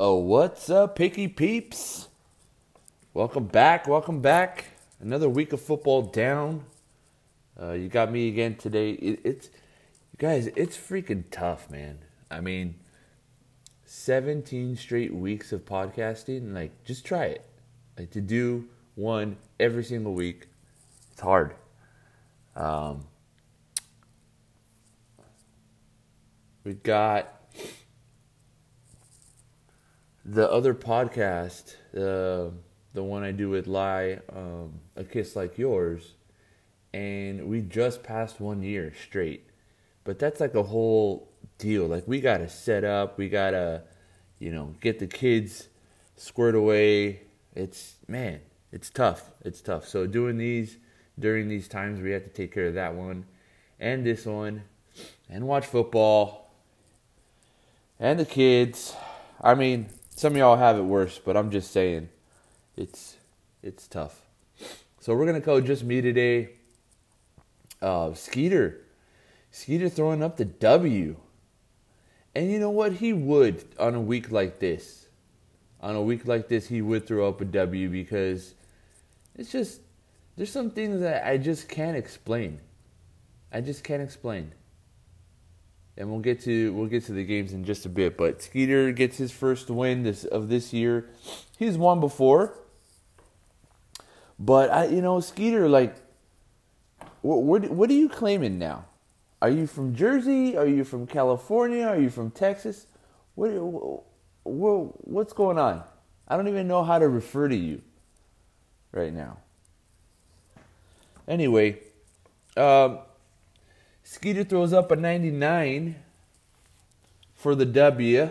Oh, what's up, picky peeps? Welcome back, welcome back. Another week of football down. Uh, you got me again today. It, it's, you guys, it's freaking tough, man. I mean, 17 straight weeks of podcasting, like, just try it. Like, to do one every single week, it's hard. Um, we got the other podcast, the the one I do with Lie, um, a kiss like yours, and we just passed one year straight. But that's like a whole deal. Like we gotta set up, we gotta, you know, get the kids squared away. It's man, it's tough. It's tough. So doing these during these times, we have to take care of that one and this one, and watch football and the kids. I mean, some of y'all have it worse, but I'm just saying, it's it's tough. So we're gonna go just me today. Uh, Skeeter, Skeeter throwing up the W, and you know what? He would on a week like this. On a week like this, he would throw up a W because it's just there's some things that I just can't explain. I just can't explain and we'll get to we'll get to the games in just a bit. But Skeeter gets his first win this of this year. He's won before, but I, you know, Skeeter, like, what what, what are you claiming now? Are you from Jersey? Are you from California? Are you from Texas? What, what what's going on? I don't even know how to refer to you right now. Anyway, um, Skeeter throws up a 99 for the W.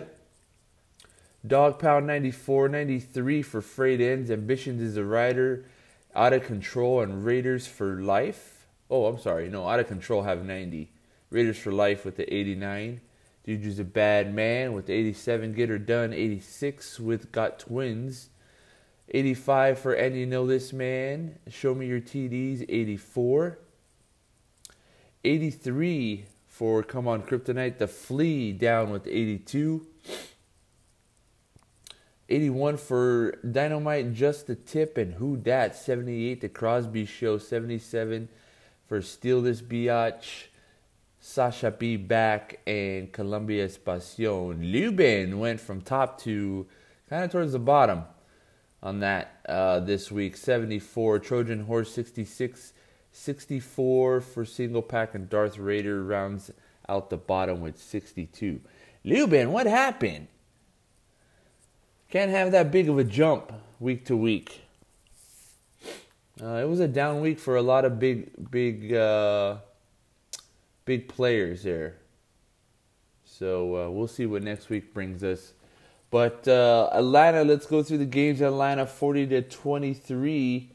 Dog Pound 94, 93 for Freight Ends. Ambitions is a rider. Out of Control and Raiders for Life. Oh, I'm sorry. No, Out of Control have 90. Raiders for Life with the 89. Juju's a bad man with the 87. Get her done. 86 with Got Twins. 85 for And You Know This Man. Show Me Your TDs. 84. 83 for Come On Kryptonite. The Flea down with 82. 81 for Dynamite Just the Tip and Who Dat. 78 The Crosby Show. 77 for Steal This Biatch. Sasha B back and Columbia Espacion. Lubin went from top to kind of towards the bottom on that uh, this week. 74 Trojan Horse 66 64 for single pack, and Darth Raider rounds out the bottom with 62. Lubin, what happened? Can't have that big of a jump week to week. Uh, it was a down week for a lot of big, big, uh, big players there. So uh, we'll see what next week brings us. But uh, Atlanta, let's go through the games. Atlanta 40 to 23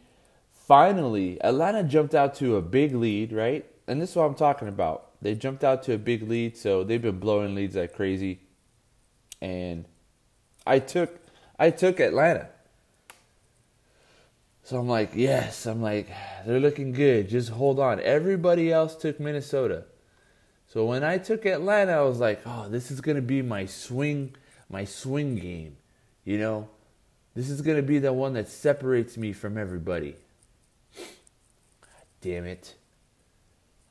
finally, Atlanta jumped out to a big lead, right? And this is what I'm talking about. They jumped out to a big lead, so they've been blowing leads like crazy. And I took I took Atlanta. So I'm like, yes, I'm like, they're looking good. Just hold on. Everybody else took Minnesota. So when I took Atlanta, I was like, oh, this is gonna be my swing, my swing game. You know? This is gonna be the one that separates me from everybody damn it.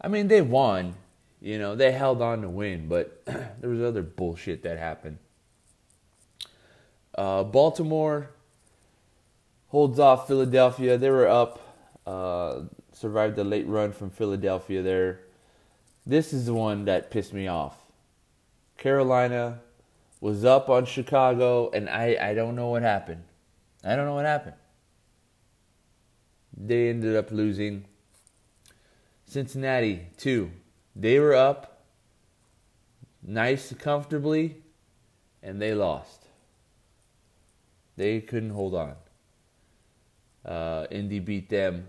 I mean, they won. You know, they held on to win, but there was other bullshit that happened. Uh, Baltimore holds off Philadelphia. They were up, uh, survived the late run from Philadelphia there. This is the one that pissed me off. Carolina was up on Chicago, and I, I don't know what happened. I don't know what happened. They ended up losing. Cincinnati, two. They were up nice, and comfortably, and they lost. They couldn't hold on. Uh, Indy beat them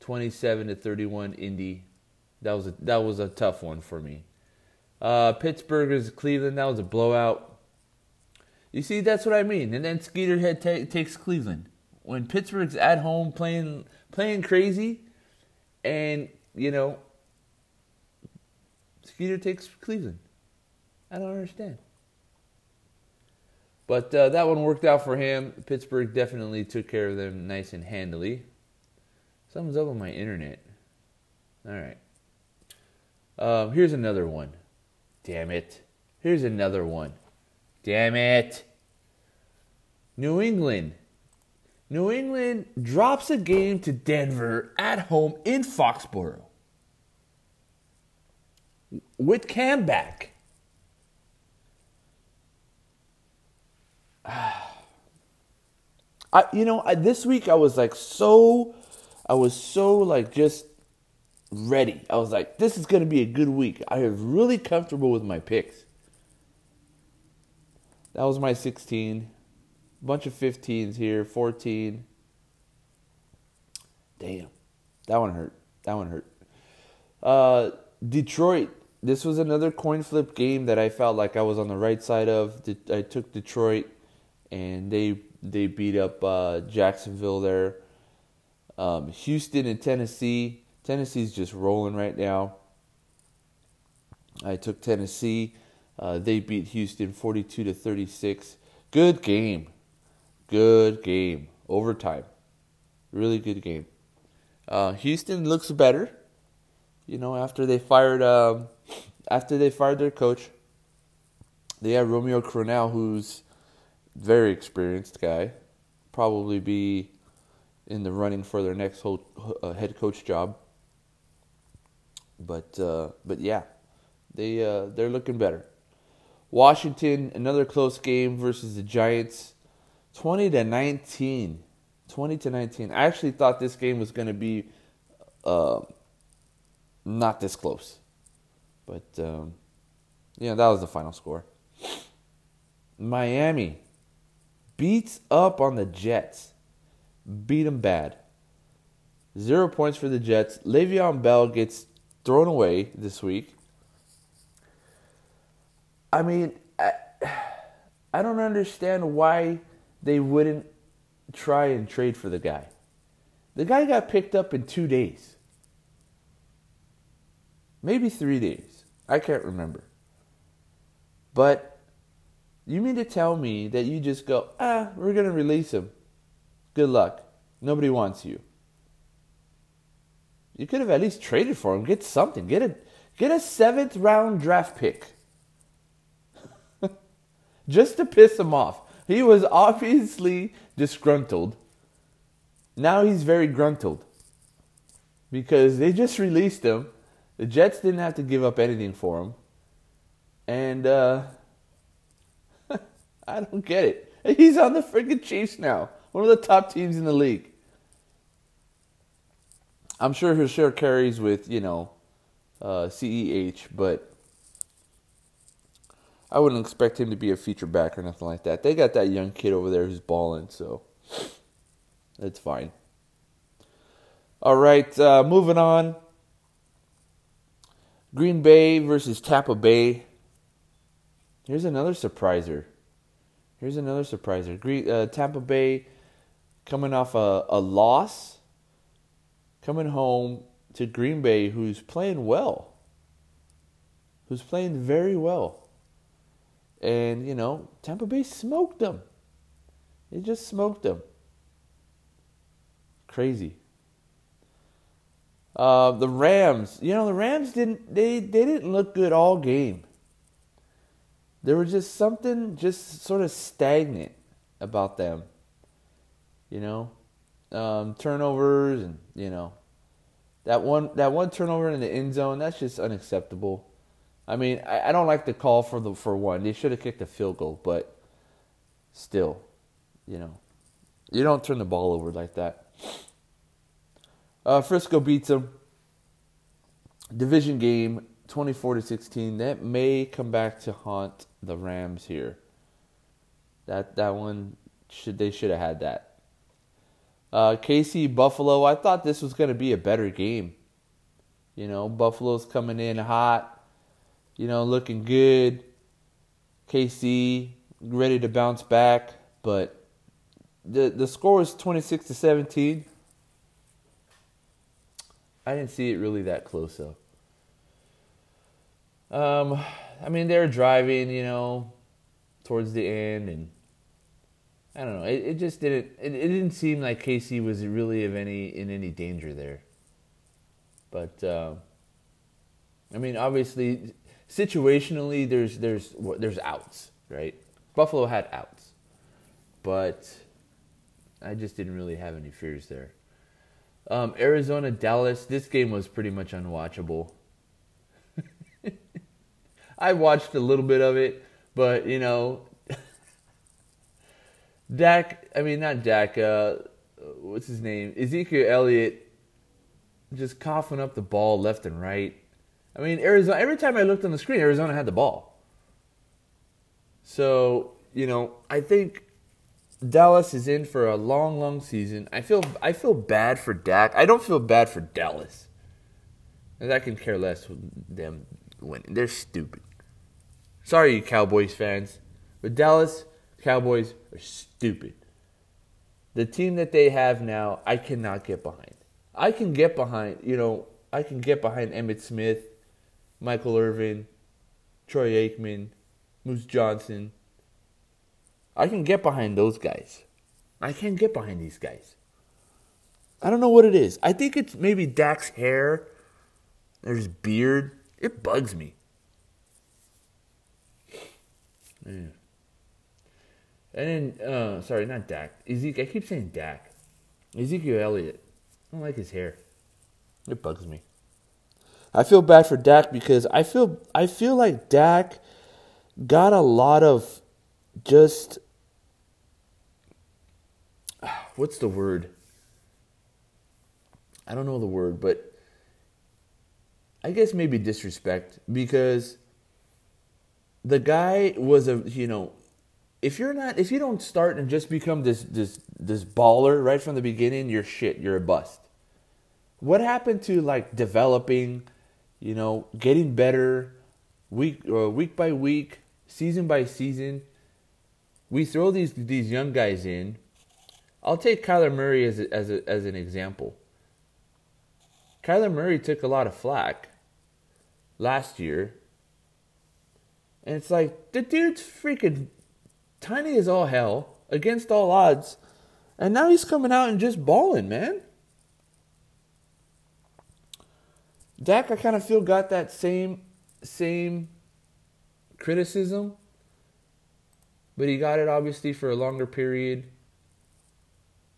27 to 31. Indy, that was a, that was a tough one for me. Uh, Pittsburgh is Cleveland. That was a blowout. You see, that's what I mean. And then Skeeterhead takes Cleveland when Pittsburgh's at home playing playing crazy, and you know, Skeeter takes Cleveland. I don't understand. But uh, that one worked out for him. Pittsburgh definitely took care of them nice and handily. Something's up with my internet. All right. Um, here's another one. Damn it. Here's another one. Damn it. New England. New England drops a game to Denver at home in Foxborough. With Cam back. I, you know, I, this week I was like so, I was so like just ready. I was like, this is going to be a good week. I was really comfortable with my picks. That was my 16. Bunch of 15s here, 14. Damn. That one hurt. That one hurt. Uh, Detroit. This was another coin flip game that I felt like I was on the right side of. I took Detroit, and they they beat up uh, Jacksonville there. Um, Houston and Tennessee. Tennessee's just rolling right now. I took Tennessee. Uh, they beat Houston 42 to 36. Good game. Good game. Overtime. Really good game. Uh, Houston looks better. You know, after they fired um, after they fired their coach, they have Romeo Crennel, who's very experienced guy, probably be in the running for their next whole, uh, head coach job. But uh, but yeah, they uh, they're looking better. Washington, another close game versus the Giants, twenty to nineteen. 20 to 19. I actually thought this game was going to be uh, not this close. But, um, yeah, that was the final score. Miami beats up on the Jets. Beat them bad. Zero points for the Jets. Le'Veon Bell gets thrown away this week. I mean, I, I don't understand why they wouldn't try and trade for the guy. The guy got picked up in two days. Maybe three days. I can't remember. But you mean to tell me that you just go, ah, we're going to release him. Good luck. Nobody wants you. You could have at least traded for him. Get something. Get a get a seventh round draft pick. just to piss him off. He was obviously disgruntled. Now he's very gruntled because they just released him. The Jets didn't have to give up anything for him. And uh, I don't get it. He's on the freaking Chiefs now, one of the top teams in the league. I'm sure he'll share carries with, you know, uh, CEH, but I wouldn't expect him to be a feature back or nothing like that. They got that young kid over there who's balling, so it's fine. All right, uh, moving on. Green Bay versus Tampa Bay. Here's another surpriser. Here's another surpriser. Green, uh, Tampa Bay coming off a, a loss, coming home to Green Bay, who's playing well, who's playing very well. And, you know, Tampa Bay smoked them. They just smoked them. Crazy. Uh, the Rams, you know, the Rams didn't they they didn't look good all game. There was just something just sort of stagnant about them. You know, um, turnovers and you know that one that one turnover in the end zone that's just unacceptable. I mean, I, I don't like the call for the for one. They should have kicked a field goal, but still, you know, you don't turn the ball over like that. Uh, Frisco beats them. Division game, twenty-four to sixteen. That may come back to haunt the Rams here. That that one should they should have had that. Uh, KC Buffalo. I thought this was going to be a better game. You know, Buffalo's coming in hot you know, looking good. KC ready to bounce back, but the the score was 26 to 17. I didn't see it really that close though. Um, I mean they're driving, you know, towards the end, and I don't know. It, it just didn't. It, it didn't seem like KC was really of any in any danger there. But uh, I mean, obviously, situationally, there's there's there's outs, right? Buffalo had outs, but I just didn't really have any fears there. Um, Arizona Dallas. This game was pretty much unwatchable. I watched a little bit of it, but you know, Dak. I mean, not Dak. Uh, what's his name? Ezekiel Elliott, just coughing up the ball left and right. I mean, Arizona. Every time I looked on the screen, Arizona had the ball. So you know, I think Dallas is in for a long, long season. I feel I feel bad for Dak. I don't feel bad for Dallas. And I can care less them winning. They're stupid. Sorry, you Cowboys fans, but Dallas Cowboys are stupid. The team that they have now, I cannot get behind. I can get behind, you know, I can get behind Emmitt Smith, Michael Irvin, Troy Aikman, Moose Johnston. I can get behind those guys. I can't get behind these guys. I don't know what it is. I think it's maybe Dak's hair, there's beard. It bugs me. Yeah. And then, uh, sorry, not Dak. Ezekiel. I keep saying Dak. Ezekiel Elliott. I don't like his hair. It bugs me. I feel bad for Dak because I feel I feel like Dak got a lot of just what's the word? I don't know the word, but I guess maybe disrespect because the guy was a you know if you're not if you don't start and just become this this this baller right from the beginning you're shit you're a bust what happened to like developing you know getting better week uh, week by week season by season we throw these these young guys in I'll take Kyler Murray as a, as a, as an example Kyler Murray took a lot of flack last year. And it's like, the dude's freaking tiny as all hell, against all odds. And now he's coming out and just balling, man. Dak, I kind of feel got that same same criticism, but he got it obviously for a longer period.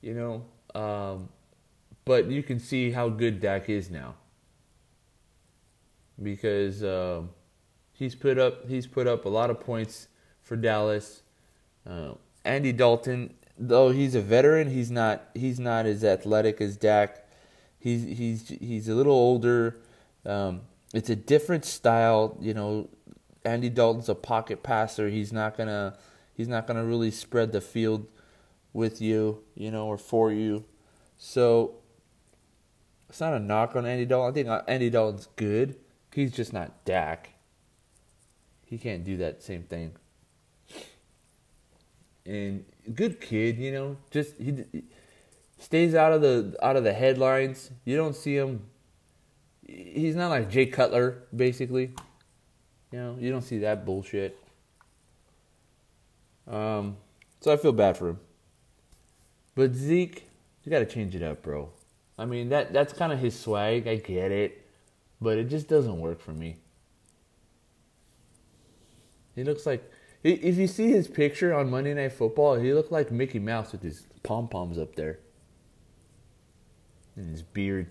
You know, um, but you can see how good Dak is now because uh, he's put up he's put up a lot of points for Dallas. Uh, Andy Dalton, though he's a veteran, he's not he's not as athletic as Dak. He's he's he's a little older. Um, it's a different style, you know. Andy Dalton's a pocket passer. He's not gonna he's not gonna really spread the field with you, you know, or for you. So it's not a knock on Andy Dalton. I think Andy Dalton's good. He's just not Dak. He can't do that same thing. And good kid, you know, just he, he stays out of the out of the headlines. You don't see him. He's not like Jay Cutler, basically. You know, you don't see that bullshit. Um, so I feel bad for him. But Zeke, you got to change it up, bro. I mean that that's kind of his swag. I get it but it just doesn't work for me. He looks like if you see his picture on Monday Night Football, he looked like Mickey Mouse with his pom poms up there and his beard.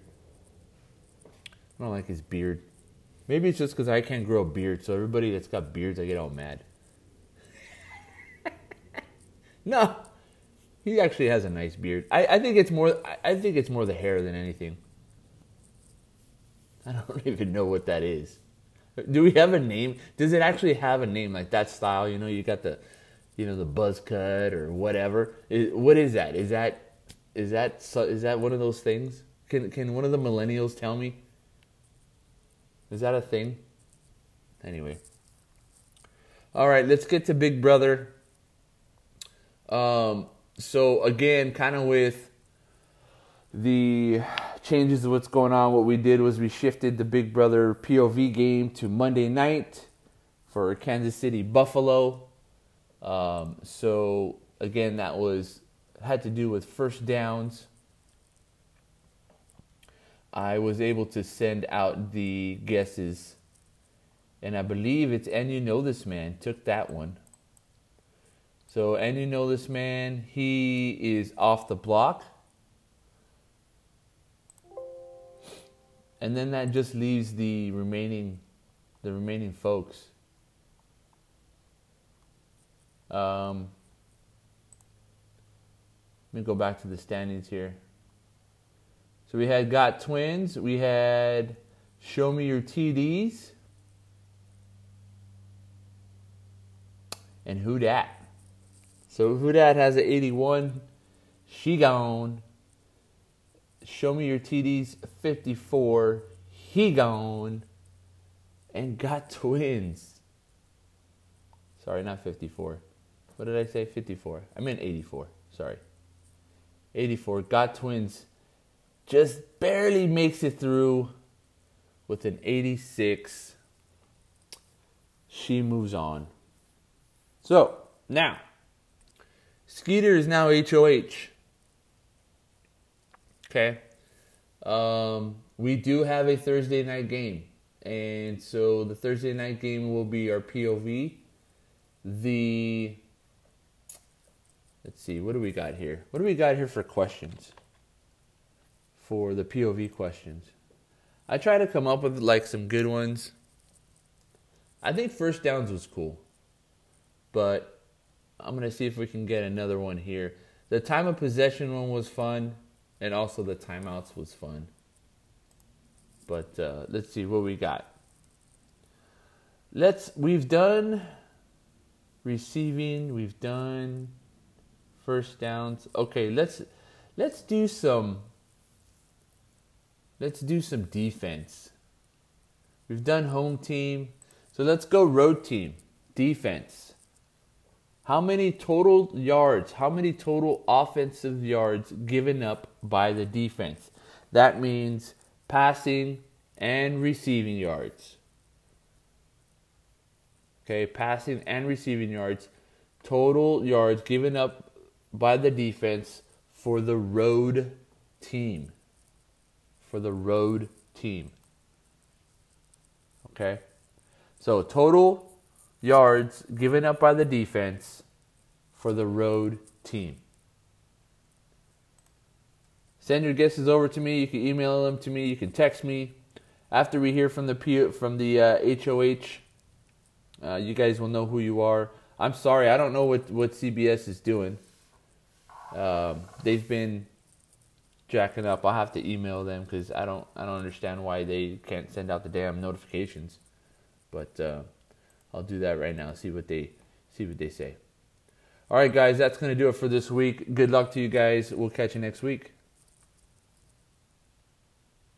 I don't like his beard. Maybe it's just because I can't grow a beard, so everybody that's got beards, I get all mad. no, he actually has a nice beard. I, I think it's more. I think it's more the hair than anything. I don't even know what that is. Do we have a name? Does it actually have a name like that style? You know, you got the, you know, the buzz cut or whatever. Is, what is that? Is that, is that, is that one of those things? Can can one of the millennials tell me? Is that a thing? Anyway. All right, let's get to Big Brother. Um, so again, kind of with the changes of what's going on, what we did was we shifted the Big Brother POV game to Monday night for Kansas City Buffalo. Um, so again, that was had to do with first downs. I was able to send out the guesses, and I believe it's and you know this man took that one. So and you know this man, he is off the block. And then that just leaves the remaining the remaining folks. Um, let me go back to the standings here. So we had got twins. We had show me your TDs. And who dat? So who dat has an 81. She gone. Show me your TDs 54. He gone and got twins. Sorry, not 54. What did I say? 54. I meant 84. Sorry. 84. Got twins. Just barely makes it through with an 86. She moves on. So, now, Skeeter is now HOH. Okay. Um, we do have a Thursday night game. And so the Thursday night game will be our POV. The let's see, what do we got here? What do we got here for questions? For the POV questions. I try to come up with like some good ones. I think first downs was cool. But I'm to see if we can get another one here. The time of possession one was fun and also the timeouts was fun. But uh, let's see what we got. Let's we've done receiving, we've done first downs. Okay, let's let's do some let's do some defense. We've done home team. So let's go road team. Defense. How many total yards, how many total offensive yards given up by the defense? That means passing, and receiving yards. Okay, passing and receiving yards. Total yards given up by the defense for the road team. For the road team. Okay? So, total yards given up by the defense for the road team. Send your guesses over to me. You can email them to me. You can text me. After we hear from the from the uh, HOH, uh, you guys will know who you are. I'm sorry, I don't know what, what CBS is doing. Um, they've been jacking up. I'll have to email them because I don't I don't understand why they can't send out the damn notifications. But uh, I'll do that right now. See what they see what they say. All right, guys, that's gonna do it for this week. Good luck to you guys. We'll catch you next week.